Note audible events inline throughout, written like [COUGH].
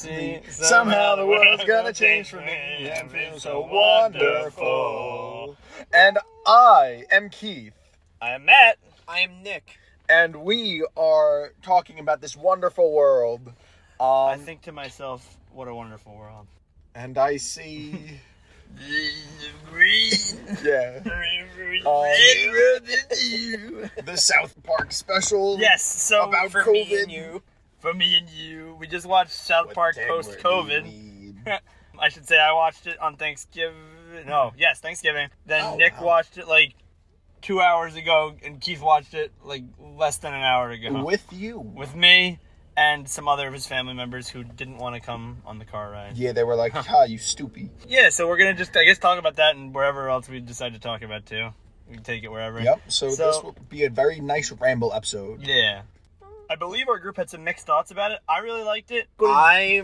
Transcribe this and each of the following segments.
see. Somehow the world's gonna change for me and feel so wonderful. And I am Keith, I am Matt. I am Nick. and we are talking about this wonderful world. Um, I think to myself, what a wonderful world. and I see, [LAUGHS] Green. yeah, um, the South Park special. Yes, so About for COVID. me and you, for me and you, we just watched South What Park did post COVID. need? [LAUGHS] I should say I watched it on Thanksgiving. No, yes, Thanksgiving. Then Oh, Nick wow. watched it like two hours ago, and Keith watched it like less than an hour ago With you. with me and some other of his family members who didn't want to come on the car ride. Yeah, they were like, "Ha, you stupid." Yeah, so we're gonna just I guess talk about that and wherever else we decide to talk about too. We can take it wherever. Yep. So, So- this will be a very nice ramble episode. Yeah. I believe our group had some mixed thoughts about it. I really liked it. I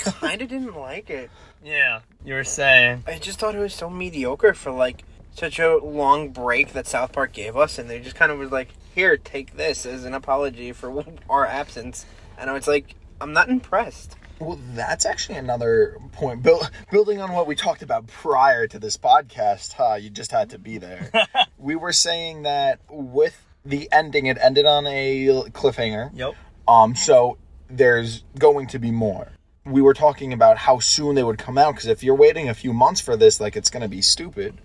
kind of didn't like it. Yeah. You were saying. I just thought it was so mediocre for like such a long break that South Park gave us, and they just kind of was like, "Here, take this as an apology for [LAUGHS] our absence." And I was like, "I'm not impressed." Well, that's actually another point. Build, building on what we talked about prior to this podcast, huh? You just had to be there. [LAUGHS] we were saying that with the ending, it ended on a cliffhanger. Yep. Um, so there's going to be more. We were talking about how soon they would come out because if you're waiting a few months for this, like it's going to be stupid.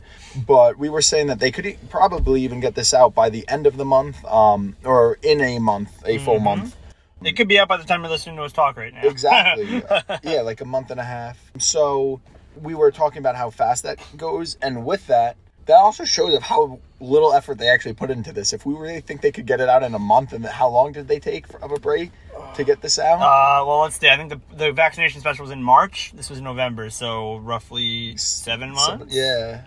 But we were saying that they could e- probably even get this out by the end of the month, um, or in a month, a full month. It could be out by the time you're listening to us talk right now. Exactly. [LAUGHS] yeah, like a month and a half. So we were talking about how fast that goes, and with that, that also shows of how little effort they actually put into this. If we really think they could get it out in a month, and how long did they take for, of a break to get this out? Uh, well, let's see. I think the, the vaccination special was in March. This was November, so roughly seven So- months. yeah.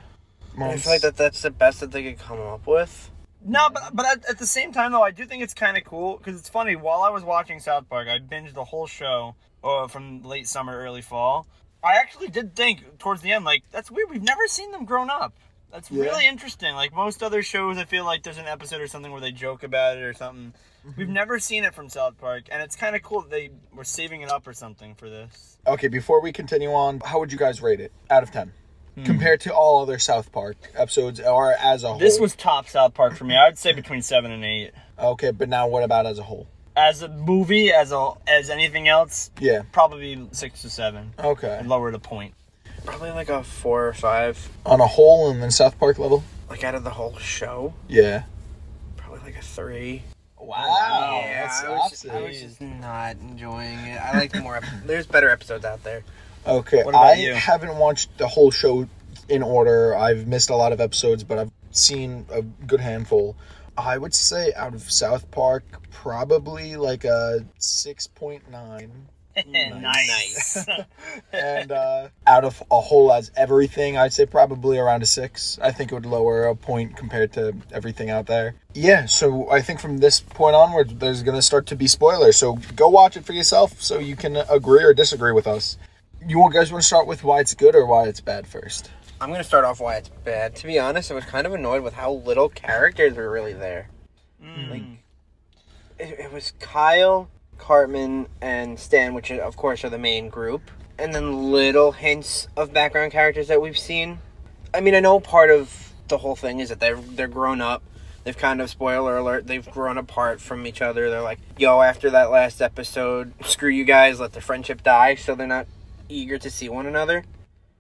And I feel like that that's the best that they could come up with. No, but but at, at the same time though, I do think it's kind of cool because it's funny. While I was watching South Park, I binged the whole show uh, from late summer, early fall. I actually did think towards the end, like that's weird. We've never seen them grown up. That's Yeah. really interesting. Like most other shows, I feel like there's an episode or something where they joke about it or something. We've never seen it from South Park, and it's kind of cool that they were saving it up or something for this. Okay, before we continue on, how would you guys rate it out of 10? Hmm. Compared to all other South Park episodes or as a whole? This was top South Park for me. I would say between seven and eight. Okay, but now what about as a whole? As a movie, as a as anything else, Yeah. probably six to seven. Okay. I'd lower the point. Probably like a four or five. On a whole and then South Park level? Like out of the whole show, Yeah. probably like a three. Wow. yeah, that's I was, I was just not enjoying it. I like more. ep- There's better episodes out there. Okay, What about I you? haven't watched the whole show in order. I've missed a lot of episodes, but I've seen a good handful. I would say out of South Park, probably like a 6.9. [LAUGHS] nice. [LAUGHS] [LAUGHS] and uh, out of a whole as everything, I'd say probably around a 6. I think it would lower a point compared to everything out there. Yeah, so I think from this point onward, there's going to start to be spoilers. So go watch it for yourself so you can agree or disagree with us. You guys want to start with why it's good or why it's bad first? I'm gonna start off why it's bad. To be honest, I was kind of annoyed with how little characters were really there. Mm. It, it was Kyle, Cartman, and Stan, which of course are the main group, and then little hints of background characters that we've seen. I mean, I know part of the whole thing is that they're they're grown up. They've kind of spoiler alert. They've grown apart from each other. They're like, "Yo, after that last episode, screw you guys. Let the friendship die." So they're not eager to see one another.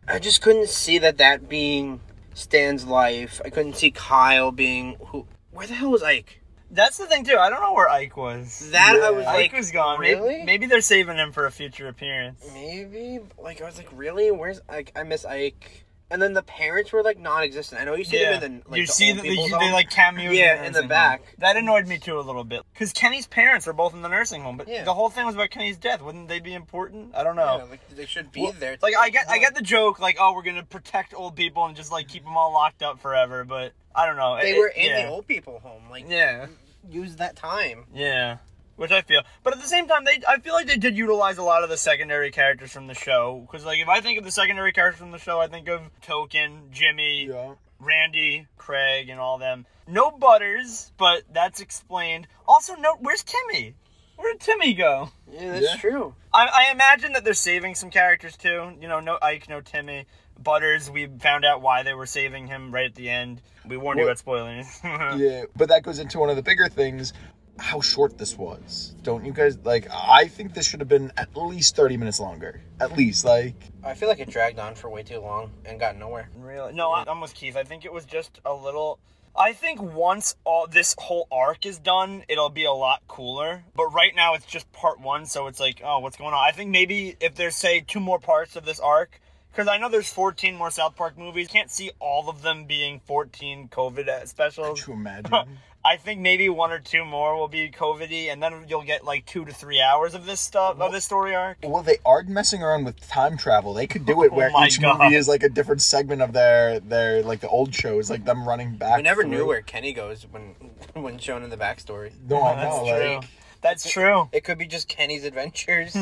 I just couldn't see that that being Stan's life. I couldn't see Kyle being who. Where the hell was Ike? That's the thing too. I don't know where Ike was. That I Yeah. was Ike was gone. Really? Maybe, maybe they're saving him for a future appearance. Maybe. Like I was like, really? Where's Ike? I miss Ike. And then the parents were like non-existent. I know you see them in the like, you the see that they, they like cameo Yeah, the in the back. home. That annoyed me too a little bit because Kenny's parents are both in the nursing home, but Yeah. the whole thing was about Kenny's death. Wouldn't they be important? I don't know. Yeah, like they should be Well, there. Like I get, I get the joke, like oh, we're gonna protect old people and just like keep them all locked up forever. But I don't know. They It- were in yeah. the old people home. Like Yeah, use that time. yeah. Which I feel. But at the same time, they I feel like they did utilize a lot of the secondary characters from the show. Because like if I think of the secondary characters from the show, I think of Token, Jimmy, Yeah. Randy, Craig, and all them. No Butters, but that's explained. Also, no. Where's Timmy? Where did Timmy go? Yeah, that's Yeah. true. I, I imagine that they're saving some characters too. You know, no Ike, no Timmy. Butters, we found out why they were saving him right at the end. We warned you about spoilers. [LAUGHS] Yeah, but that goes into one of the bigger things. How short this was, don't you guys like? I think this should have been at least thirty minutes longer. At least, like, I feel like it dragged on for way too long and got nowhere. Really? No, I- I'm with Keith. I think it was just a little. I think once all this whole arc is done, it'll be a lot cooler. But right now, it's just part one, so it's like, oh, what's going on? I think maybe if there's say two more parts of this arc, because I know there's 14 more South Park movies. Can't see all of them being 14 COVID uh, specials. could you [LAUGHS] imagine? I think maybe one or two more will be COVID-y, and then you'll get like two to three hours of this stuff of this story arc. well, they are messing around with time travel. They could do it [LAUGHS] Oh where my each God. movie is like a different segment of their their like the old shows, like them running back. We never through. knew where Kenny goes when when shown in the backstory. No, I [LAUGHS] That's know. true. Like, That's true. It could be just Kenny's adventures.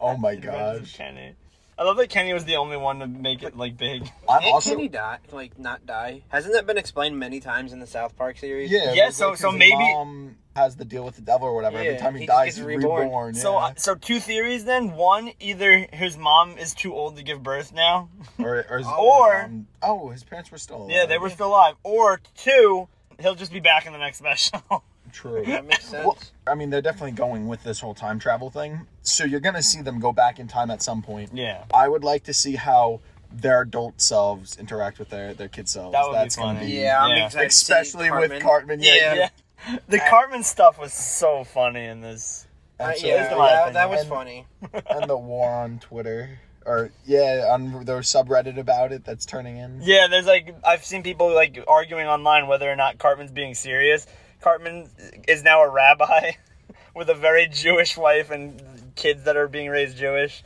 oh my Adventures gosh. Kenny. I love that Kenny was the only one to make it like big. [LAUGHS] I'm Can't also Kenny die? Like not die? Hasn't that been explained many times in the South Park series? yeah. Yeah, it was so- like so his maybe- mom has the deal with the devil or whatever. Every time he, he dies, he's reborn. reborn. So, yeah. uh, so two theories then. One, either his mom is too old to give birth now. or or, his- [LAUGHS] or- um, oh, his parents were still alive. Yeah, they were still alive. Or two, he'll just be back in the next special. [LAUGHS] true. That makes sense. Well, I mean, they're definitely going with this whole time travel thing. So you're gonna see them go back in time at some point. yeah. I would like to see how their adult selves interact with their their kid selves. That would be That's funny. gonna be yeah, I'm Yeah. excited. to see especially with Cartman. Yeah, Yeah. yeah. Yeah. [LAUGHS] The Cartman stuff was so funny in this. Uh, Absolutely. yeah, that, that was And- funny. [LAUGHS] and the war on Twitter, or yeah, on the subreddit about it that's turning in. Yeah, there's like I've seen people like arguing online whether or not Cartman's being serious. Cartman is now a rabbi [LAUGHS] with a very Jewish wife and kids that are being raised Jewish.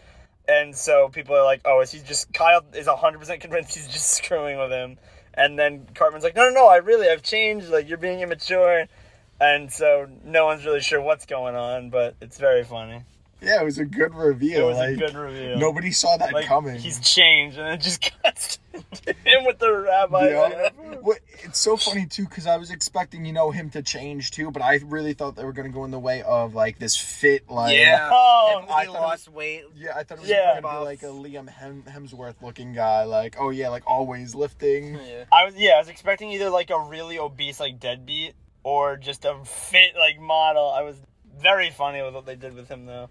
And so people are like, "Oh, is he just Kyle is 100% convinced he's just [LAUGHS] screwing with him." And then Cartman's like, "No, no, no, I really I've changed. Like you're being immature." And so no one's really sure what's going on, but it's very funny. Yeah, it was a good reveal. It was like, a good reveal. Nobody saw that like coming. he's changed, and it just [LAUGHS] cuts to him with the rabbi. Yeah. Well, it's so funny too because I was expecting you know him to change too, but I really thought they were gonna go in the way of like this fit like Yeah. [LAUGHS] Oh, I he thought it lost weight. Yeah, I thought it was Yeah. gonna be like a Liam Hem- Hemsworth looking guy, like oh yeah, like always lifting. Yeah. I was yeah, I was expecting either like a really obese like deadbeat or just a fit like model. I was very funny with what they did with him though.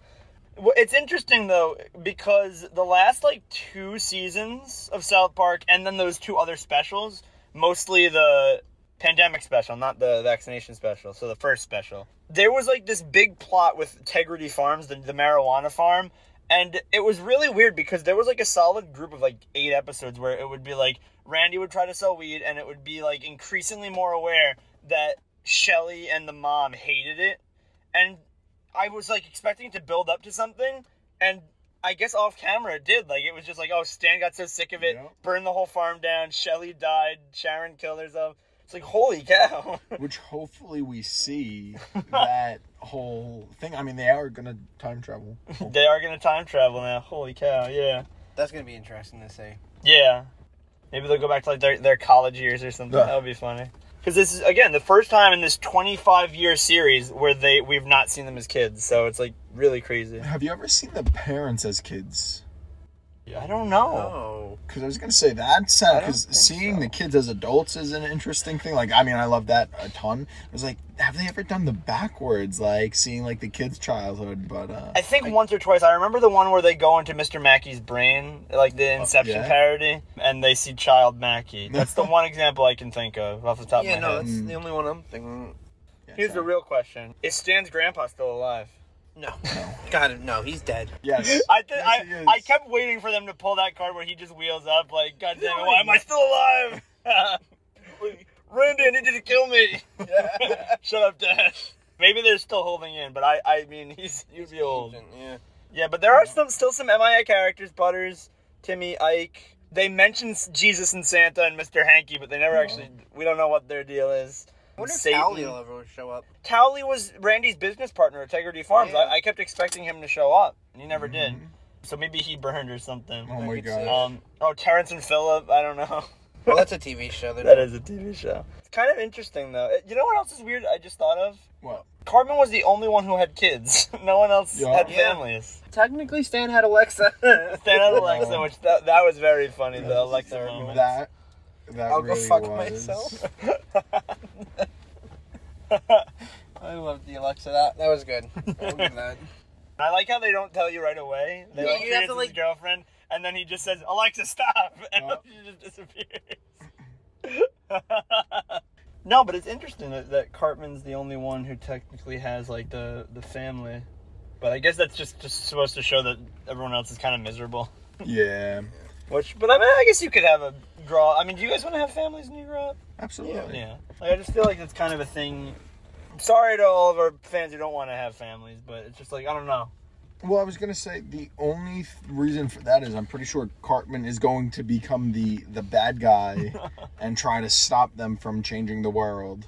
It's interesting though because the last like two seasons of South Park and then those two other specials, mostly the pandemic special, not the vaccination special, so the first special. There was like this big plot with Tegridy Farms, the, the marijuana farm, and it was really weird because there was like a solid group of like eight episodes where it would be like Randy would try to sell weed and it would be like increasingly more aware that Shelly and the mom hated it. And I was like expecting it to build up to something and I guess off camera it did. Like it was just like, oh, Stan got so sick of it, Yep. burned the whole farm down. Shelly died. Sharon killed herself. It's like holy cow. [LAUGHS] Which hopefully we see that whole thing. I mean, they are gonna time travel. [LAUGHS] they are gonna time travel now. Holy cow! Yeah, That's gonna be interesting to see. yeah. Maybe they'll go back to like their, their college years or something. Yeah. That would be funny. Because this is again the first time in this 25 year series where they we've not seen them as kids. So it's like really crazy. Have you ever seen the parents as kids? I don't know. Oh. Because I was gonna say that's because think seeing so. the kids as adults is an interesting thing. Like, I mean, I love that a ton. I was like, have they ever done the backwards, like seeing like the kids' childhood? But uh, I think once or twice. I remember the one where they go into Mr. Mackey's brain, like the Inception yeah? parody, and they see Child Mackey. That's the [LAUGHS] one example I can think of off the top Yeah, of my head. No, head. that's Mm. the only one I'm thinking. yeah, Here's the real question: Is Stan's grandpa still alive? No. God, no, he's dead. yes. [LAUGHS] I th- Yes, he I, is. I kept waiting for them to pull that card where he just wheels up like, God damn it, why am I still alive? [LAUGHS] [LAUGHS] Randy, I need you to kill me. Shut up, Dad. Maybe they're still holding in, but I, I mean, he's he'd be old. Yeah. Yeah, but there are some still some MIA characters: Butters, Timmy, Ike. They mention Jesus and Santa and Mr. Hanky, but they never actually. We don't know what their deal is. I wonder if Satan. Towelie will ever show up. Towelie was Randy's business partner at Tegridy Farms. Yeah. I, I kept expecting him to show up, and he never did. Mhm. So maybe he burned or something. Oh I my god. Um, oh, Terrence and Philip. I don't know. Well, that's a TV show. [LAUGHS] They're that is a TV show. It's kind of interesting though. You know what else is weird? I just thought of. What? Cartman was the only one who had kids. [LAUGHS] no one else Yeah. had Yeah. families. Technically, Stan had Alexa. Stan had [LAUGHS] Alexa, which that, that was very funny. That the Alexa hysterical. moment. That that I'll go fuck was. myself. [LAUGHS] I love the Alexa. That that was good. I'll give that. [LAUGHS] I like how they don't tell you right away. They Yeah, don't you have it's to, his like- girlfriend, and then he just says, "Alexa, stop," [LAUGHS] and Yeah. she just disappears. no, but it's interesting that, that Cartman's the only one who technically has like the the family. But I guess that's just just supposed to show that everyone else is kind of miserable. Yeah, Which, but I mean, I guess you could have a draw. I mean, do you guys want to have families when you grow up? absolutely. Yeah. Like, I just feel like it's kind of a thing. I'm sorry to all of our fans who don't want to have families, but it's just like I don't know. Well, I was gonna say the only th- reason for that is I'm pretty sure Cartman is going to become the the bad guy [LAUGHS] and try to stop them from changing the world.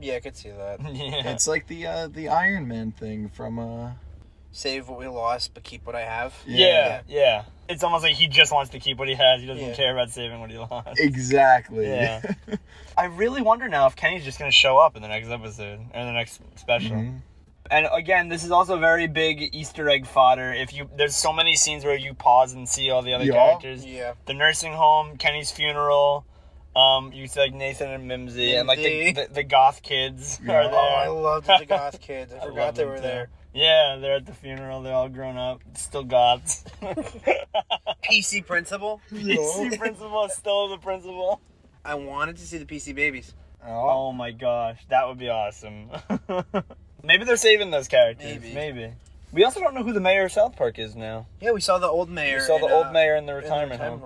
Yeah, I could see that. [LAUGHS] yeah. It's like the uh, the Iron Man thing from uh Save what we lost, but keep what I have. Yeah, yeah. It's almost like he just wants to keep what he has. He doesn't Yeah. care about saving what he lost. exactly. Yeah. [LAUGHS] I really wonder now if Kenny's just going to show up in the next episode or the next special. Mhm. And again, this is also very big Easter egg fodder. If you there's so many scenes where you pause and see all the other Yeah. characters. Yeah. The nursing home, Kenny's funeral. Um, you see like Nathan and Mimsy, and like the, the, the goth kids Yeah. are there. Oh, I there. loved the goth [LAUGHS] kids. I I forgot they were too. there. Yeah, they're at the funeral. They're all grown up, still goths. [LAUGHS] PC principal. PC principal still the principal. I wanted to see the PC babies. Oh, Oh my gosh, that would be awesome. [LAUGHS] Maybe they're saving those characters. Maybe. Maybe. We also don't know who the mayor of South Park is now. Yeah, we saw the old mayor. We saw the old uh, mayor in the in the retirement home.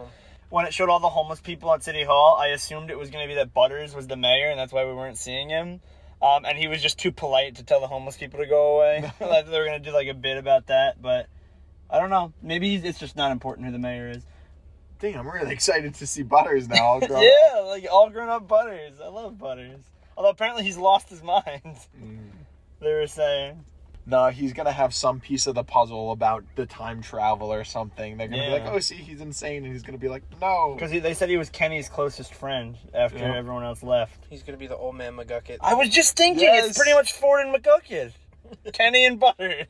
When it showed all the homeless people at City Hall, I assumed it was going to be that Butters was the mayor, and that's why we weren't seeing him. Um, and he was just too polite to tell the homeless people to go away. they were going to do like a bit about that, but I don't know. Maybe he's, it's just not important who the mayor is. dang! I'm really excited to see Butters now. all [LAUGHS] grown up. yeah, like all grown up Butters. I love Butters. Although apparently he's lost his [LAUGHS] mind. Mm. They were saying. No, he's gonna have some piece of the puzzle about the time travel or something. They're gonna Yeah. be like, "Oh, see, he's insane," and he's gonna be like, "No." Because they said he was Kenny's closest friend after Yeah. everyone else left. He's gonna be the old man McGucket. I was just thinking, Yes. it's pretty much Ford and McGucket. [LAUGHS] Kenny and Butters.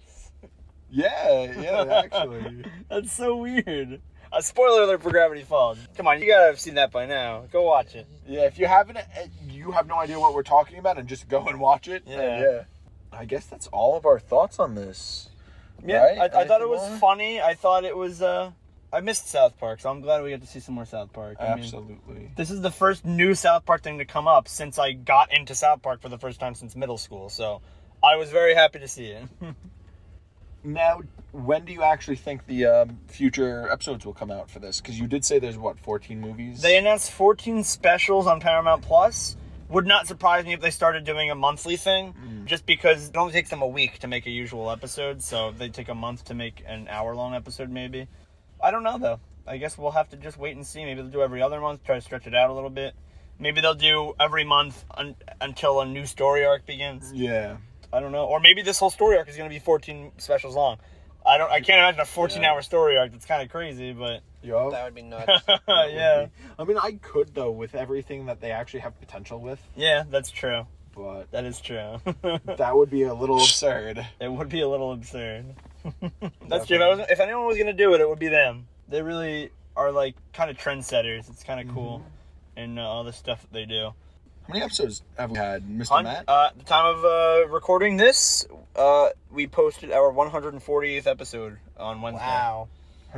Yeah, yeah, [LAUGHS] actually. That's so weird. A spoiler alert for Gravity Falls. Come on, you gotta have seen that by now. Go watch it. yeah, if you haven't, uh, you have no idea what we're talking about, and just go and watch it. Yeah. then yeah. I guess that's all of our thoughts on this. Yeah, Right? I, I thought it was more? funny. I thought it was. uh I missed South Park, so I'm glad we got to see some more South Park. I mean, Absolutely. this is the first new South Park thing to come up since I got into South Park for the first time since middle school. So I was very happy to see it. [LAUGHS] Now, when do you actually think the um, future episodes will come out for this? Because you did say there's what 14 movies. They announced 14 specials on Paramount Plus. Would not surprise me if they started doing a monthly thing, Mm. just because it only takes them a week to make a usual episode, so they take a month to make an hour long episode, maybe. I don't know, though. I guess we'll have to just wait and see. Maybe they'll do every other month, try to stretch it out a little bit. Maybe they'll do every month un- until a new story arc begins. Yeah. I don't know. Or maybe this whole story arc is going to be 14 specials long. I don't. I can't imagine a 14 Yeah. hour story arc. That's kind of crazy, but Yo. That would be [LAUGHS] nuts. yeah, I mean, I could though with everything that they actually have potential with, yeah, that's true. but That is true. [LAUGHS] that would be a little absurd. it would be a little absurd. [LAUGHS] That's true. If, if anyone was gonna do it, it would be them. They really are like kind of trendsetters. It's kind of cool, in uh, all the stuff that they do. How many episodes have we had, Mr. Hun- Matt? uh, at the time of uh, recording this, uh, we posted our 148th episode on Wednesday. wow.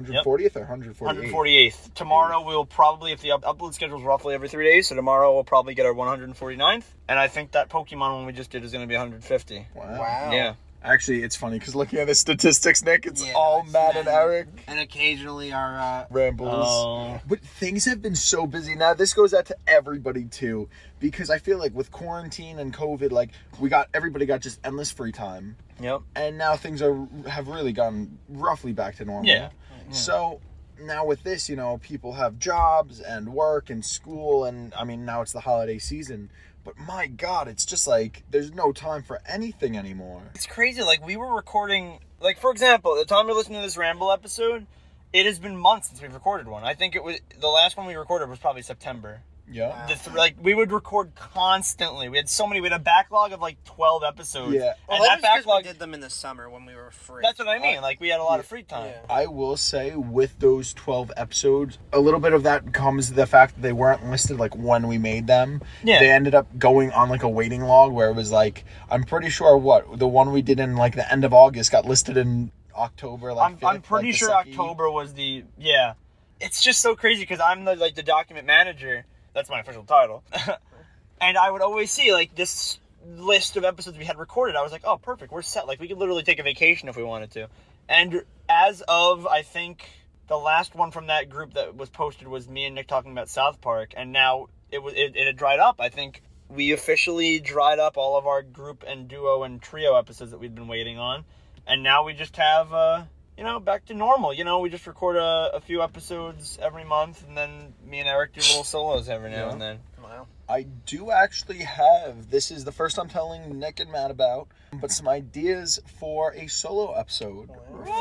140th or 148th? 148th. Tomorrow we'll probably, if the up- upload schedule is roughly every three days, so tomorrow we'll probably get our 149th. And I think that Pokemon one we just did is going to be 150. Wow. Wow. Yeah. Actually, it's funny because looking at the statistics, Nick, it's Yeah, all it's Matt and Eric And occasionally our uh, rambles. Oh. But things have been so busy now. This goes out to everybody too, because I feel like with quarantine and COVID, like we got everybody got just endless free time, Yep. and now things are have really gone roughly back to normal. Yeah. So now with this, you know, people have jobs and work and school, and I mean now it's the holiday season. But my God, it's just like there's no time for anything anymore. It's crazy. Like we were recording. Like for example, the time you're listening to this ramble episode, it has been months since we've recorded one. I think it was the last one we recorded was probably September. Yeah. The th- like we would record constantly. We had so many. We had a backlog of like twelve episodes. Yeah. Well, and that that backlog. we did them in the summer when we were free. That's what I mean. Like we had a lot of free time. Yeah. I will say with those 12 episodes, a little bit of that comes to the fact that they weren't listed like when we made them. Yeah. They ended up going on like a waiting log where it was like I'm pretty sure what the one we did in like the end of August got listed in October like I'm, I'm pretty like, sure October was the yeah. It's just so crazy because I'm the like the document manager. That's my official title, [LAUGHS] and I would always see like this list of episodes we had recorded. I was like, oh, perfect, we're set. Like we could literally take a vacation if we wanted to. And as of I think the last one from that group that was posted was me and Nick talking about South Park, and now it was it, it had dried up. I think we officially dried up all of our group and duo and trio episodes that we'd been waiting on, and now we just have uh you know back to normal. You know we just record a, a few episodes every month, and then me and Eric do little solos every now Yeah. and then. Wow. I do actually have this is the first I'm telling Nick and Matt about, but some ideas for a solo episode. Really?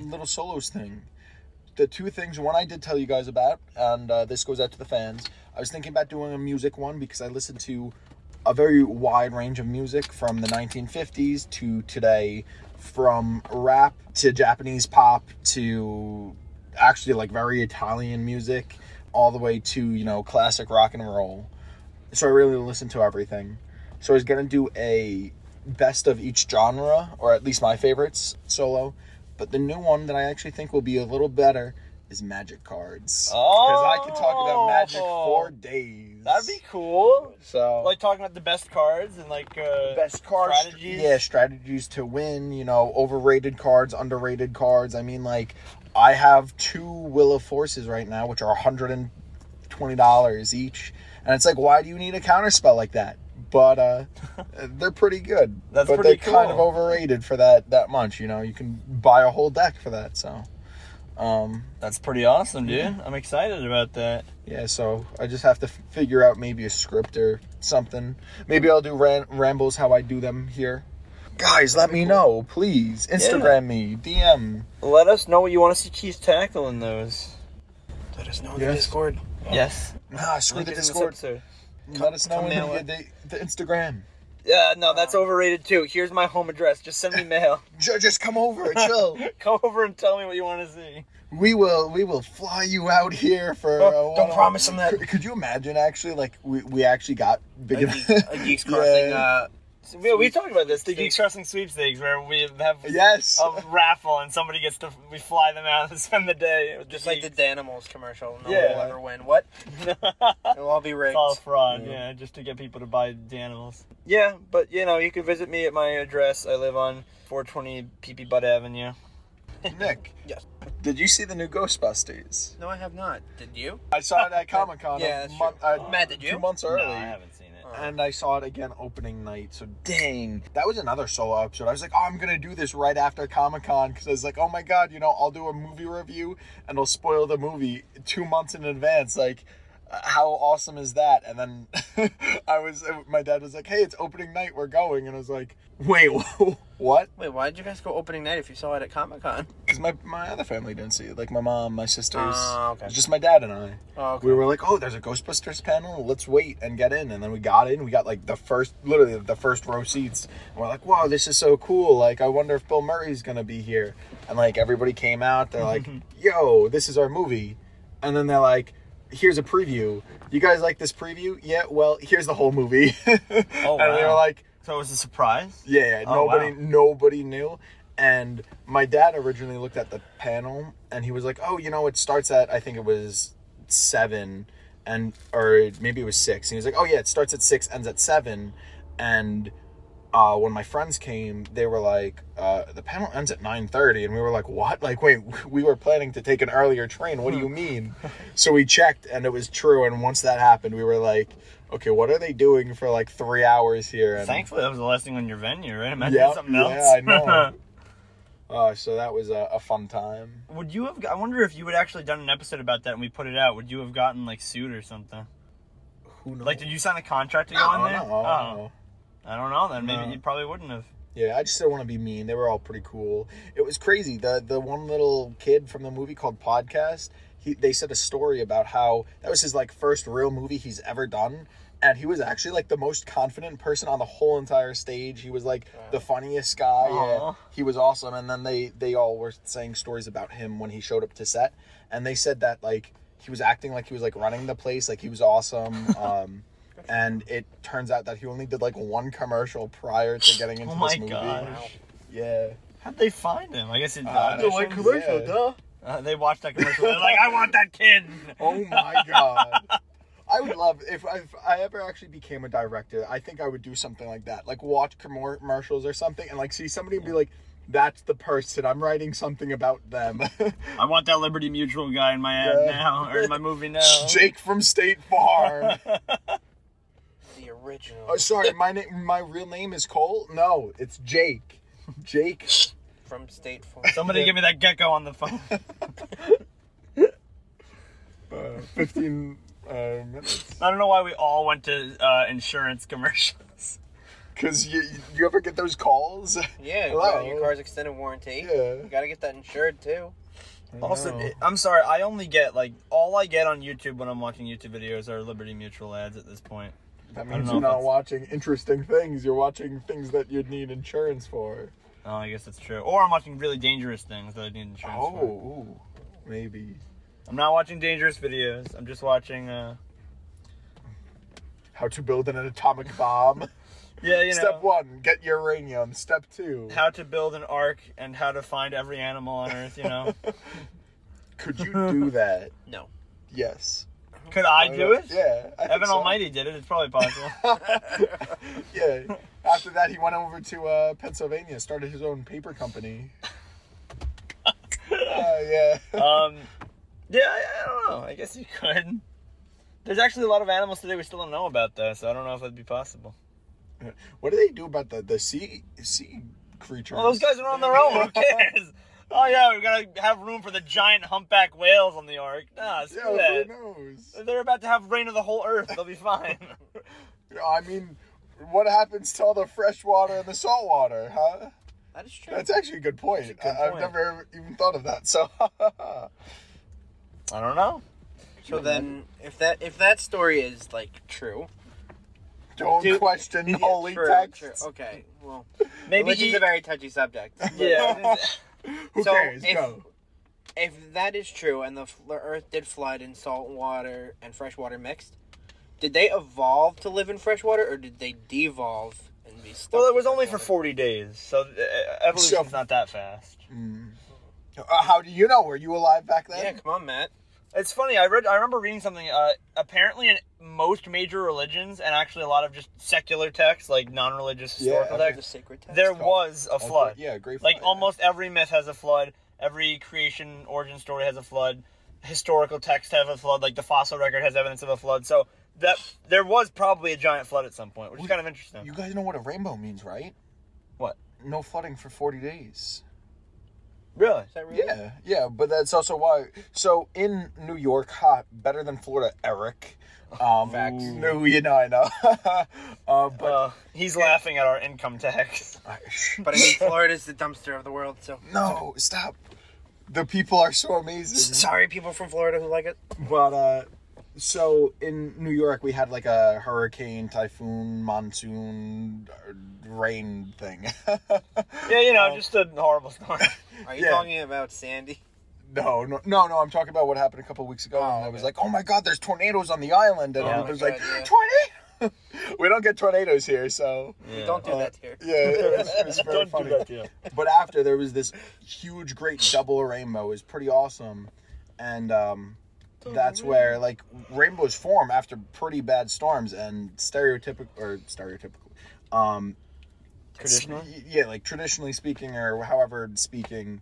Some little solos thing. The two things, one I did tell you guys about, and uh, this goes out to the fans. I was thinking about doing a music one because I listened to a very wide range of music from the 1950s to today, from rap to Japanese pop to actually like very Italian music, all the way to, you know, classic rock and roll. So I really listened to everything. So I was gonna do a best of each genre, or at least my favorites solo. But the new one that I actually think will be a little better is Magic Cards. Because I can talk about Magic for oh. days. Oh. That'd be cool. so Like talking about the best cards and like uh, best cards strategies. yeah strategies to win you know overrated cards underrated cards i mean like i have two will of forces right now which are $120 each and it's like why do you need a counter spell like that but uh [LAUGHS] they're pretty good That's but pretty they're kind of overrated for that that much you know you can buy a whole deck for that so um That's pretty awesome, dude. I'm excited about that. Yeah so i just have to f- figure out maybe a script or something maybe i'll do ran- rambles how i do them here guys let me know please instagram me dm Let us know what you want to see Keith tackle in those. Let us know in Yes. the Discord. Yes. nah screw Link the is in this discord episode. let us know come in mail the, it. the, the instagram Yeah, no, that's overrated too. Here's my home address. Just send me mail. [LAUGHS] Ju- just come over chill [LAUGHS] Come over and tell me what you want to see. We will we will fly you out here for Oh, uh, don't one-on- promise them that. could, could you imagine actually like we, we actually got big A, enough geek, a Geeks Crossing. [LAUGHS] Yeah. Uh, So, we, we talked about this, the Sweepstakes. Geeks Crossing sweepstakes, where we have yes a raffle and somebody gets to we fly them out and [LAUGHS] spend the day. just the like the geeks. Danimals commercial. No Yeah. one will ever win. What? [LAUGHS] It'll all be rigged. It's all fraud, Yeah. yeah. just to get people to buy the animals. Yeah, but you know, you can visit me at my address. I live on 420 PP Butt Avenue. Nick Yes. did you see the new ghostbusters No, I have not. Did you? I saw it at Comic Con. Yeah, a that's month, true. uh, Matt, did you? Two months early. No, I haven't seen it. Oh. And I saw it again opening night. So dang, that was another solo episode. I was like, oh, I'm gonna do this right after Comic Con because I was like, oh my god, you know, I'll do a movie review and I'll spoil the movie two months in advance. Like, uh, how awesome is that? And then [LAUGHS] I was, my dad was like, hey, it's opening night, we're going, and I was like, wait, [LAUGHS] what? Wait, why did you guys go opening night if you saw it at Comic Con? Because my my other family didn't see it, like my mom, my sisters, Oh, okay. just my dad and I. Oh, okay. We were like, oh, there's a Ghostbusters panel. Let's wait and get in. And then we got in. We got like the first, literally the first row seats. And we're like, wow, this is so cool. Like, I wonder if Bill Murray's going to be here. And like, everybody came out. They're like, [LAUGHS] yo, this is our movie. And then they're like, here's a preview. You guys like this preview? Yeah, well, here's the whole movie. [LAUGHS] Oh, And they were like, So it was a surprise? yeah, yeah, Oh, nobody wow. nobody knew. And my dad originally looked at the panel and he was like, "Oh, you know, it starts at I think it was 7 and or maybe it was 6." And he was like, "Oh yeah, it starts at 6, ends at 7." And uh, when my friends came, they were like, uh, "The panel ends at 9:30." And we were like, "What? Like wait, [LAUGHS] we were planning to take an earlier train. What do you mean?" [LAUGHS] so we checked and it was true and once that happened, we were like, "Okay, what are they doing for like 3 hours here?" And Thankfully, that was the last thing on your venue, right? Imagine yeah, something else. yeah, I know. [LAUGHS] Uh, so that was a, a fun time. would you have? I wonder if you had actually done an episode about that and we put it out. Would you have gotten like sued or something? Who knows? Like, did you sign a contract to No, go in there? no, oh, no. I don't know. Then maybe No. you probably wouldn't have. Yeah, I just didn't want to be mean. They were all pretty cool. It was crazy. The the one little kid from the movie called Podcast, he they said a story about how that was his like first real movie he's ever done. And he was actually like the most confident person on the whole entire stage. He was like the funniest guy. Yeah. He was awesome. And then they they all were saying stories about him when he showed up to set. And they said that like he was acting like he was like running the place, like he was awesome. [LAUGHS] Um and it turns out that he only did like one commercial prior to getting into [LAUGHS] Oh my this movie. gosh. Yeah. How'd they find him? I guess it. Uh, auditions? like commercial, duh. Uh, they watched that commercial. They're like, I want that kid. [LAUGHS] Oh my god. [LAUGHS] I would love if I, if I ever actually became a director. I think I would do something like that, like watch commer- commercials or something, and like see somebody and be like, "That's the person. I'm writing something about them." [LAUGHS] I want that Liberty Mutual guy in my ad Yeah. now, or in my movie now. Jake from State Farm. The original. oh, sorry, my name, my real name is Cole. No, it's Jake. Jake. From State Farm. Somebody give me that gecko on the phone. [LAUGHS] Uh, Fifteen uh, minutes. I don't know why we all went to uh, insurance commercials. Cause you you ever get those calls? Yeah, Hello. got your car's extended warranty. Yeah. You gotta get that insured too. Also, know. I'm sorry. I only get like all I get on YouTube when I'm watching YouTube videos are Liberty Mutual ads at this point. That means you're not that's- watching interesting things. You're watching things that you'd need insurance for. Oh, I guess that's true. Or I'm watching really dangerous things that I need insurance Oh, for. ooh, maybe. I'm not watching dangerous videos. I'm just watching. uh How to build an atomic [LAUGHS] bomb. Yeah, you know. Step one, get uranium. Step two, How to build an ark and how to find every animal on Earth. You know. [LAUGHS] could you [LAUGHS] do that? No. Yes. Could I do it? Yeah. I think Evan so. Almighty did it. It's probably possible. yeah. After that, he went over to uh, Pennsylvania, started his own paper company. [LAUGHS] uh, yeah. [LAUGHS] um, yeah, I, I don't know. I guess you could. There's actually a lot of animals today we still don't know about, though, so I don't know if that'd be possible. what do they do about the the sea sea creatures? Well, those guys are on their own. Who cares? [LAUGHS] Oh yeah, we gotta have room for the giant humpback whales on the ark. Nah, screw Yeah, who knows? They're about to have rain of the whole earth. They'll be fine. I mean, what happens to all the fresh water and the salt water, huh? That is true. That's actually a good point. A good I, I've never even thought of that. So, [LAUGHS] I don't know. so then, if that if that story is like true, don't Dude, question Yeah, holy true, texts. true. Okay, well, [LAUGHS] Maybe religion's he. a very touchy subject. [LAUGHS] Yeah. Who So, cares? if- Go. if that is true, and the f- the Earth did flood and salt water and fresh water mixed, did they evolve to live in freshwater, or did they devolve and be stuck? well, it was only fresh for 40 days, so uh, evolution's So- not that fast. Uh, how do you know? Were you alive back then? Yeah, come on, Matt. It's funny. I read. I remember reading something. Uh, apparently, in most major religions, and actually a lot of just secular texts, like non-religious Yeah, historical I The texts, sacred text. there was a flood. Yeah, great. Like flood. almost every myth has a flood. Every creation origin story has a flood. Historical texts have a flood. Like the fossil record has evidence of a flood. So that there was probably a giant flood at some point, which is kind of interesting. You guys know what a rainbow means, right? What? No flooding for 40 days. Really? Is that really? Yeah, yeah, but that's also why. So in New York, hot, better than Florida, Eric. [LAUGHS] Um, Facts. No, you know, I know. [LAUGHS] uh, but Uh, he's laughing at our income tax. [LAUGHS] But I mean, Florida's the dumpster of the world, so. no, stop. The people are so amazing. Sorry, people from Florida who like it. But uh so in New York we had like a hurricane, typhoon, monsoon, uh, rain thing. Yeah, you know, [LAUGHS] just a horrible storm. [LAUGHS] Are you Yeah. talking about Sandy? no, no, no, no. I'm talking about what happened a couple weeks ago, Oh, and I was like, "Oh my God, there's tornadoes on the island," and Oh everyone my was God, like, yeah. "Tornado." [LAUGHS] we don't get tornadoes here, so Yeah. Don't do Uh, that here. yeah, it was, it was very Don't funny. do that, yeah. But after there was this huge, great double rainbow. It was pretty awesome, and um, that's where like rainbows form after pretty bad storms and stereotypical or stereotypical, um, Traditional? s- yeah, like traditionally speaking or however speaking,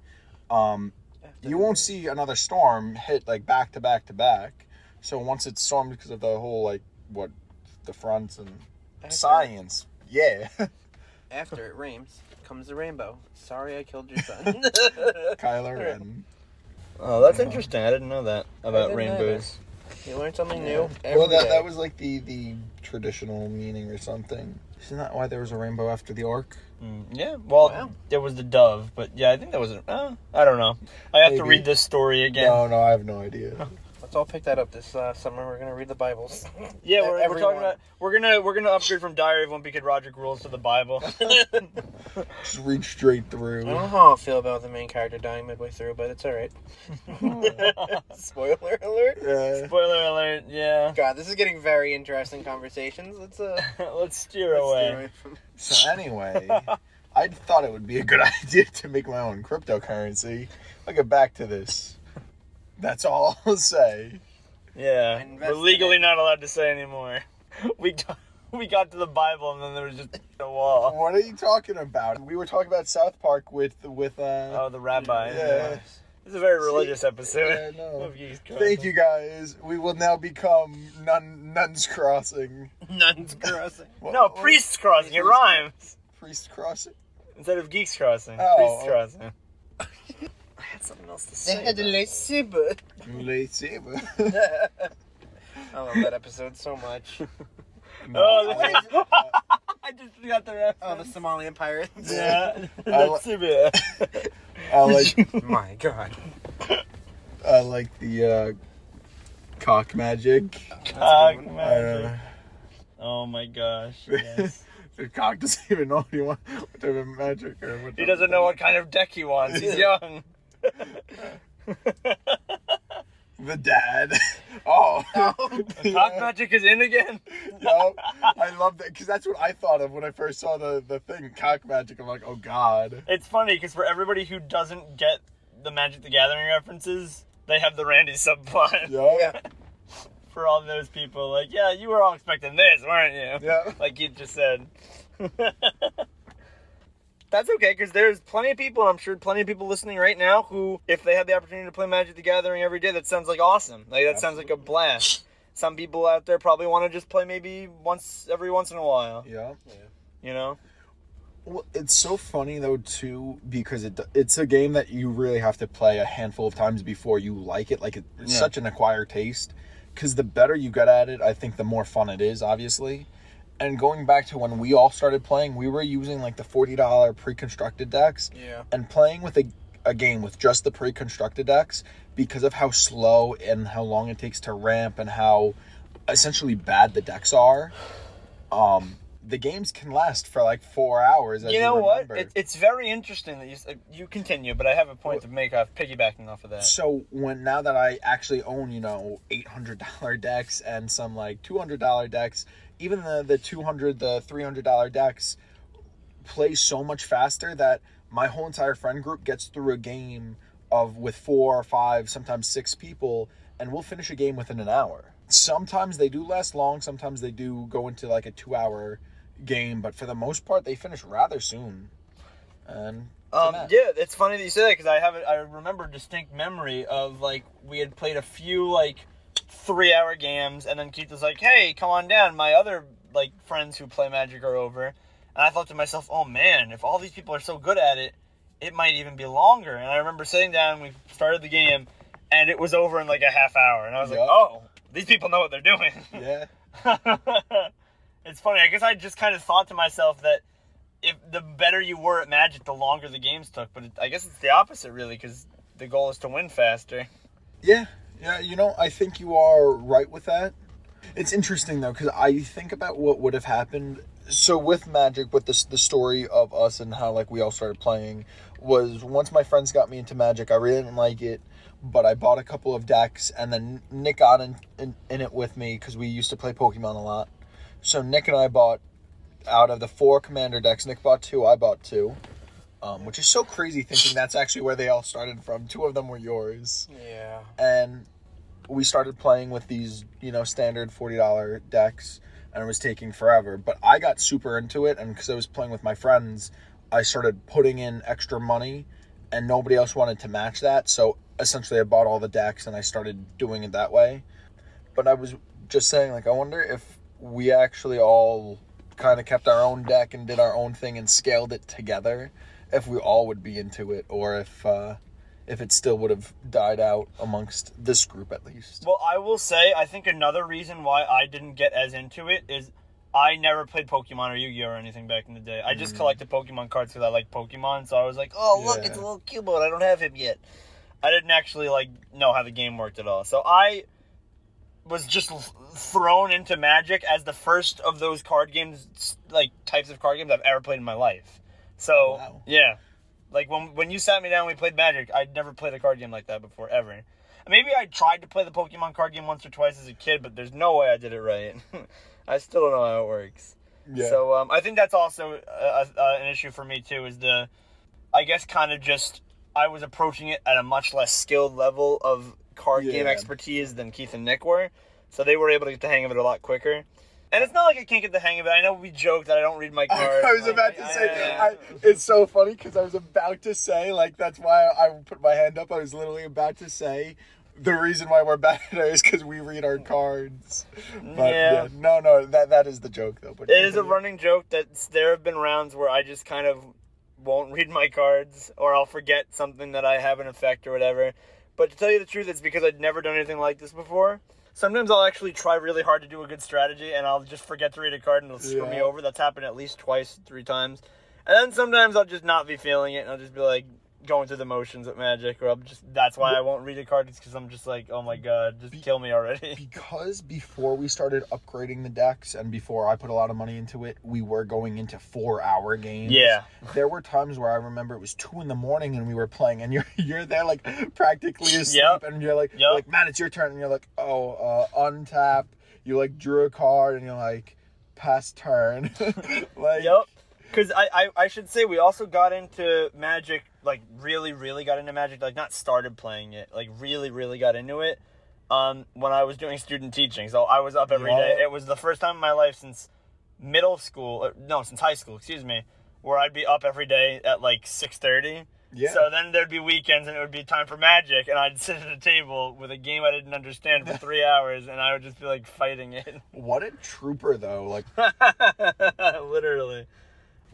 um, you won't see another storm hit like back to back to back. So once it's stormed because of the whole like what the fronts and After- science, yeah, [LAUGHS] After it rains, comes the rainbow. Sorry I killed your son. [LAUGHS] Kyler [LAUGHS] and Oh, that's interesting. I didn't know that about didn't rainbows. You learn something new. Yeah. Well, that, day. that was like the the traditional meaning or something. Isn't that why there was a rainbow after the ark? Mm, yeah, well, Wow. it was the dove, but yeah, I think that was. Uh, I don't know. I have to Maybe. read this story again. No, no, I have no idea. [LAUGHS] Let's all pick that up this uh, summer. We're gonna read the Bibles. [LAUGHS] Yeah, we're, we're talking about we're gonna we're gonna upgrade from Diary of Wimpy Kid Rodrick Rules to the Bible. [LAUGHS] Just read straight through. I don't know how I feel about the main character dying midway through, but it's all right. [LAUGHS] Spoiler alert. Yeah. Spoiler alert! Yeah, God, this is getting very interesting conversations. Let's uh, let's steer let's away. stay away from- So anyway, I thought it would be a good idea to make my own cryptocurrency. I'll get back to this. That's all [LAUGHS] I'll say. Yeah, we're legally not allowed to say anymore. [LAUGHS] We got we got to the Bible and then there was just a wall. What are you talking about? We were talking about South Park with with uh. Oh, the rabbi. Yeah. This is a very religious episode. Yeah, [LAUGHS] no. Thank you guys. We will now become nun nuns crossing. Nuns crossing. What- No, what- priests crossing. It Priests- rhymes priest crossing. instead of geeks crossing. Oh, priests oh. crossing. I had something else to say. They had a about it. lightsaber. [LAUGHS] Lightsaber. [LAUGHS] I love that episode so much. No, [LAUGHS] Oh, I- the- I just got the reference. Oh, the Somalian pirates. Yeah, I li- that's it. I like My God. I like the uh, cock magic. Cock good one. magic. Uh, Oh my gosh. Yes. the cock doesn't even know what he wants, what type of magic or what he doesn't know what kind of deck he wants. He's young. The dad. [LAUGHS] Oh. Cock magic is in again. Yup. I love that because that's what I thought of when I first saw the, the thing, cock magic. I'm like, oh god. It's funny because for everybody who doesn't get the Magic the Gathering references, they have the Randy subplot. [LAUGHS] Yeah. [LAUGHS] For all those people, like, yeah, you were all expecting this, weren't you? Yeah. Like you just said. That's okay, because there's plenty of people, I'm sure plenty of people listening right now who, if they had the opportunity to play Magic the Gathering every day, that sounds like awesome. Like that sounds like a blast. Some people out there probably want to just play maybe once every once in a while. Yeah. You know? Well, it's so funny though too because it it's a game that you really have to play a handful of times before you like it. Like it's Yeah. such an acquired taste. Because the better you get at it, I think the more fun it is. Obviously. And going back to when we all started playing, we were using like the forty dollar pre-constructed decks. Yeah. and playing with a, a game with just the pre-constructed decks because of how slow and how long it takes to ramp and how essentially bad the decks are um the games can last for like four hours as you know what? remember. It, it's very interesting that you you continue, but I have a point to make off piggybacking off of that. so when now that i actually own you know $800 [LAUGHS] decks and some like $200 decks even the the 200 the $300 decks play so much faster that my whole entire friend group gets through a game of with four or five, sometimes six people, and we'll finish a game within an hour. Sometimes they do last long, sometimes they do go into like a two hour game, but for the most part they finish rather soon. And Um, yeah, it's funny that you say that because I have a, I remember a distinct memory of like we had played a few like three hour games, and then Keith was like, "Hey, come on down." My other like friends who play Magic are over, and I thought to myself, "Oh man, if all these people are so good at it, it might even be longer." And I remember sitting down, we started the game, and it was over in like a half hour, and I was Yeah. like, "Oh, these people know what they're doing." yeah. [LAUGHS] it's funny. I guess I just kind of thought to myself that if the better you were at Magic, the longer the games took. But it, I guess it's the opposite, really, because the goal is to win faster. Yeah, yeah, you know, I think you are right with that. It's interesting though, because I think about what would have happened. So with Magic, with this the story of us and how like we all started playing was once my friends got me into Magic, I really didn't like it, but I bought a couple of decks, and then Nick got in in, in it with me because we used to play Pokemon a lot. So Nick and I bought out of the four Commander decks. Nick bought two, I bought two. Um, which is so crazy thinking that's actually where they all started from. Two of them were yours Yeah. and we started playing with these, you know, standard forty dollar decks, and it was taking forever. But I got super into it, and because I was playing with my friends, I started putting in extra money, and nobody else wanted to match that. So essentially, I bought all the decks, and I started doing it that way. But I was just saying, like, I wonder if we actually all kind of kept our own deck and did our own thing and scaled it together, if we all would be into it, or if. uh if it still would have died out amongst this group at least. Well, I will say, I think another reason why I didn't get as into it is I never played Pokemon or Yu Gi Oh or anything back in the day. I just collected Pokemon cards because I like Pokemon. So I was like, oh look, Yeah. it's a little Cubone. I don't have him yet. I didn't actually like know how the game worked at all. So I was just thrown into Magic as the first of those card games, like types of card games I've ever played in my life. So Wow. yeah, like when when you sat me down, and we played Magic. I'd never played a card game like that before ever. Maybe I tried to play the Pokemon card game once or twice as a kid, but there's no way I did it right. [LAUGHS] I still don't know how it works. Yeah. So um, I think that's also uh, uh, an issue for me too. Is the, I guess, kind of just I was approaching it at a much less skilled level of card game expertise than Keith and Nick were, so they were able to get the hang of it a lot quicker. And it's not like I can't get the hang of it. I know we joke that I don't read my [LAUGHS] cards. I was Like, about to I- say, I- I, it's so funny because I was about to say, like, that's why I put my hand up. I was literally about to say, the reason why we're bad at [LAUGHS] it is because we read our cards. But Yeah. yeah. no, no, that that is the joke though. But It is a running joke that there have been rounds where I just kind of won't read my cards or I'll forget something that I have an effect or whatever. But to tell you the truth, it's because I'd never done anything like this before. Sometimes I'll actually try really hard to do a good strategy and I'll just forget to read a card and it'll screw me over. That's happened at least twice, three times. And then sometimes I'll just not be feeling it and I'll just be like going through the motions with magic or I'm just that's why I won't read a card because I'm just like, oh my god, just kill me already. [LAUGHS] because before we started upgrading the decks and before I put a lot of money into it, we were going into four hour games. Yeah. There were times where I remember it was two in the morning and we were playing and [LAUGHS] you're you're there like practically asleep Yep. and you're like Yep. like, man, it's your turn and you're like, oh, uh, untap. You like drew a card and you're like, pass turn. [LAUGHS] like Yep. Because I, I, I should say we also got into Magic, like really, really got into Magic, like not started playing it, like really, really got into it um, when I was doing student teaching. So I was up every day. Yeah. It was the first time in my life since middle school, or, no, since high school, excuse me, where I'd be up every day at like 6.30. Yeah. So then there'd be weekends and it would be time for Magic, and I'd [LAUGHS] sit at a table with a game I didn't understand for [LAUGHS] three hours, and I would just be like fighting it. What a trooper though. Like [LAUGHS] Literally.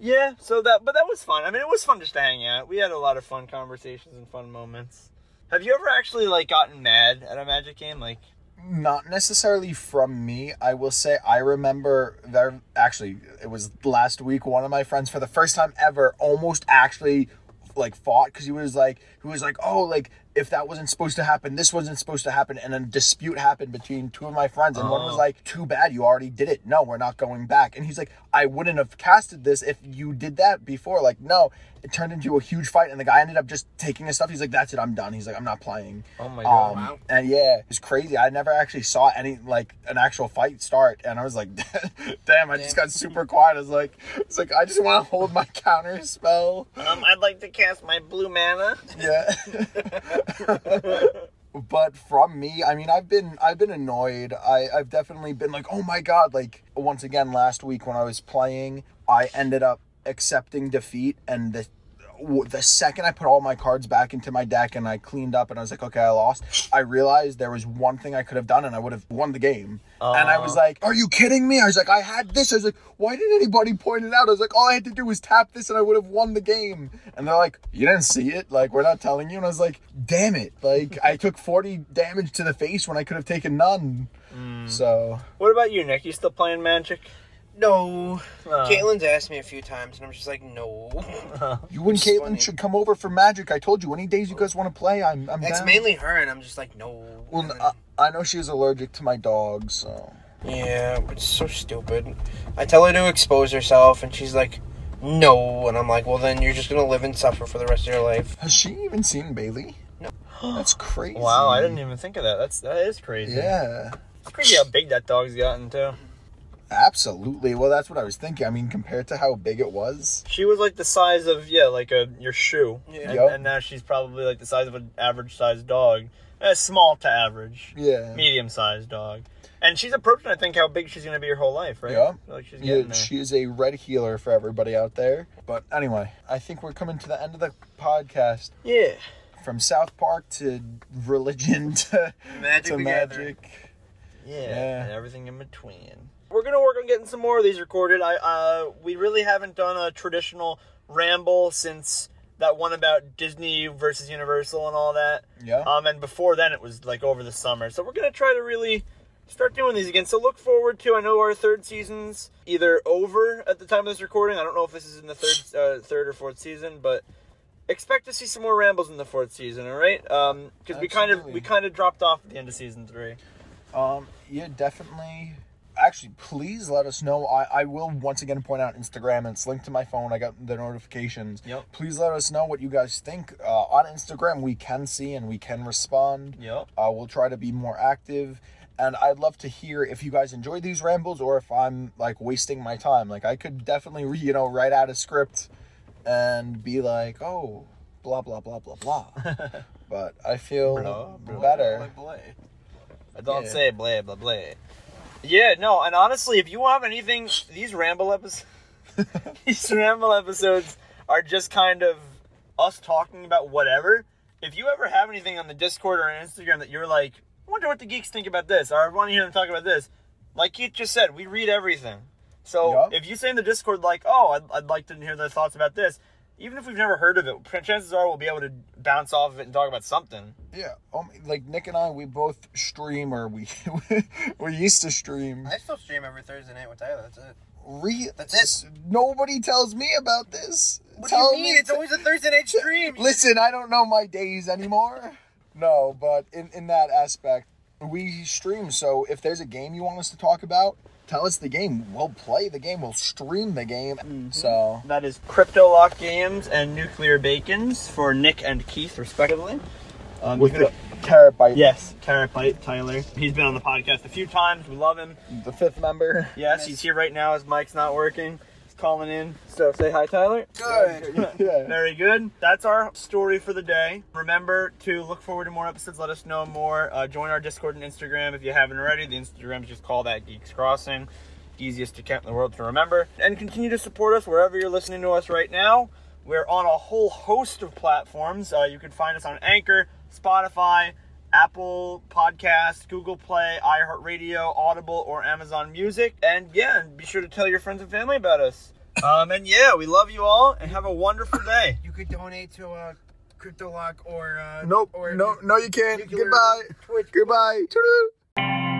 Yeah, so that but that was fun. I mean, it was fun just to hang out. We had a lot of fun conversations and fun moments. Have you ever actually like gotten mad at a Magic game? Like, not necessarily from me. I will say I remember there actually it was last week one of my friends for the first time ever almost actually like fought because he was like he was like oh like if that wasn't supposed to happen this wasn't supposed to happen and a dispute happened between two of my friends and one was Oh. like too bad you already did it no we're not going back and he's like I wouldn't have casted this if you did that before like no it turned into a huge fight and the guy ended up just taking his stuff he's like that's it I'm done he's like I'm not playing oh my um, Wow. And yeah, it's crazy. I never actually saw any like an actual fight start, and I was like, [LAUGHS] "Damn!" I just got super quiet. I was like, "It's like I just want to hold my counter spell." um, I'd like to cast my blue mana. Yeah. [LAUGHS] [LAUGHS] but from me, I mean, I've been I've been annoyed. I I've definitely been like, "Oh my god!" Like once again last week when I was playing, I ended up accepting defeat, and the the second I put all my cards back into my deck and I cleaned up and I was like, okay, I lost. I realized there was one thing I could have done and I would have won the game. and I was like, are you kidding me? I was like, I had this. I was like, why didn't anybody point it out? I was like, all I had to do was tap this and I would have won the game. And they're like, you didn't see it? Like, we're not telling you. And I was like, damn it. Like, I took 40 damage to the face when I could have taken none. Mm. So, What about you, Nick? You still playing Magic? No. Uh, Caitlin's asked me a few times, and I'm just like, no. [LAUGHS] you and It's Caitlin funny. should come over for magic. I told you, any days you guys want to play, I'm, I'm It's down. mainly her, and I'm just like, no. Well, And then- I, I know she's allergic to my dog, so. yeah, but it's so stupid. I tell her to expose herself, and she's like, no. And I'm like, well, then you're just gonna live and suffer for the rest of your life. Has she even seen Bailey? No. [GASPS] That's crazy. Wow, I didn't even think of that. That's that is crazy. Yeah, It's crazy how big that dog's gotten too. Absolutely. Well, that's what I was thinking. I mean, compared to how big it was. She was like the size of yeah, like a your shoe, Yeah. and, Yup. and now she's probably like the size of an average sized dog, uh, small to average, Yeah. medium sized dog. And she's approaching, I think, how big she's gonna be her whole life, right? Yeah. like she's getting Yeah, there. she is a red heeler for everybody out there. But anyway, I think we're coming to the end of the podcast. yeah. From South Park to religion [LAUGHS] to, Magic to the magic. Yeah, Yeah. and everything in between. We're gonna work on getting some more of these recorded. I uh, we really haven't done a traditional ramble since that one about Disney versus Universal and all that. Yeah. Um, and before then, it was like over the summer. So we're gonna try to really start doing these again. So look forward to. I know our third season's either over at the time of this recording. I don't know if this is in the third, uh, third or fourth season, but expect to see some more rambles in the fourth season. All right? Um, because we kind of we kind of dropped off at the end of season three. Um, yeah, definitely. Actually, please let us know. I, I will once again point out Instagram. It's linked to my phone. I got the notifications. Yep. Please let us know what you guys think. Uh, on Instagram, we can see and we can respond. Yep. Uh, we'll try to be more active. And I'd love to hear if you guys enjoy these rambles or if I'm like wasting my time. Like I could definitely, re- you know, write out a script and be like, oh, blah blah blah blah blah. [LAUGHS] but I feel Blah, blah, better. I don't Yeah. say blah blah blah. Yeah, no, and honestly, if you have anything, these ramble episodes, [LAUGHS] these ramble episodes are just kind of us talking about whatever. If you ever have anything on the Discord or on Instagram that you're like, I wonder what the geeks think about this, or I want to hear them talk about this, like Keith just said, we read everything. So if you say in the Discord like, oh, I'd, I'd like to hear their thoughts about this, even if we've never heard of it, chances are we'll be able to bounce off of it and talk about something. Yeah, um, like Nick and I, we both stream, or we [LAUGHS] we used to stream. I still stream every Thursday night with Tyler. That's it. Re- That's it. Nobody tells me about this. What Tell do you mean? me It's always a Thursday night stream. Listen, I don't know my days anymore. No, but in in that aspect, we stream. So if there's a game you want us to talk about, tell us the game. We'll play the game. We'll stream the game. Mm-hmm. So That is Crypto Lock Games and Nuclear Bacons for Nick and Keith, respectively. Um, with the terabyte, yes, Terabyte Tyler. He's been on the podcast a few times. We love him. the fifth member. Yes, he's here right now. His mic's not working. Calling in. So say hi, Tyler. Good. [LAUGHS] yeah. Very good. That's our story for the day. Remember to look forward to more episodes. Let us know more. Uh, join our Discord and Instagram if you haven't already. The Instagram is just call that Geeks Crossing. Easiest account in the world to remember. And continue to support us wherever you're listening to us right now. We're on a whole host of platforms. Uh, you can find us on Anchor, Spotify, Apple Podcasts, Google Play, iHeartRadio, Audible, or Amazon Music. And yeah, be sure to tell your friends and family about us. Um, and yeah, we love you all and have a wonderful [LAUGHS] day. You could donate to uh, CryptoLock or uh, Nope. or no. No, you can't. Goodbye. Twitch. Goodbye. Toodaloo.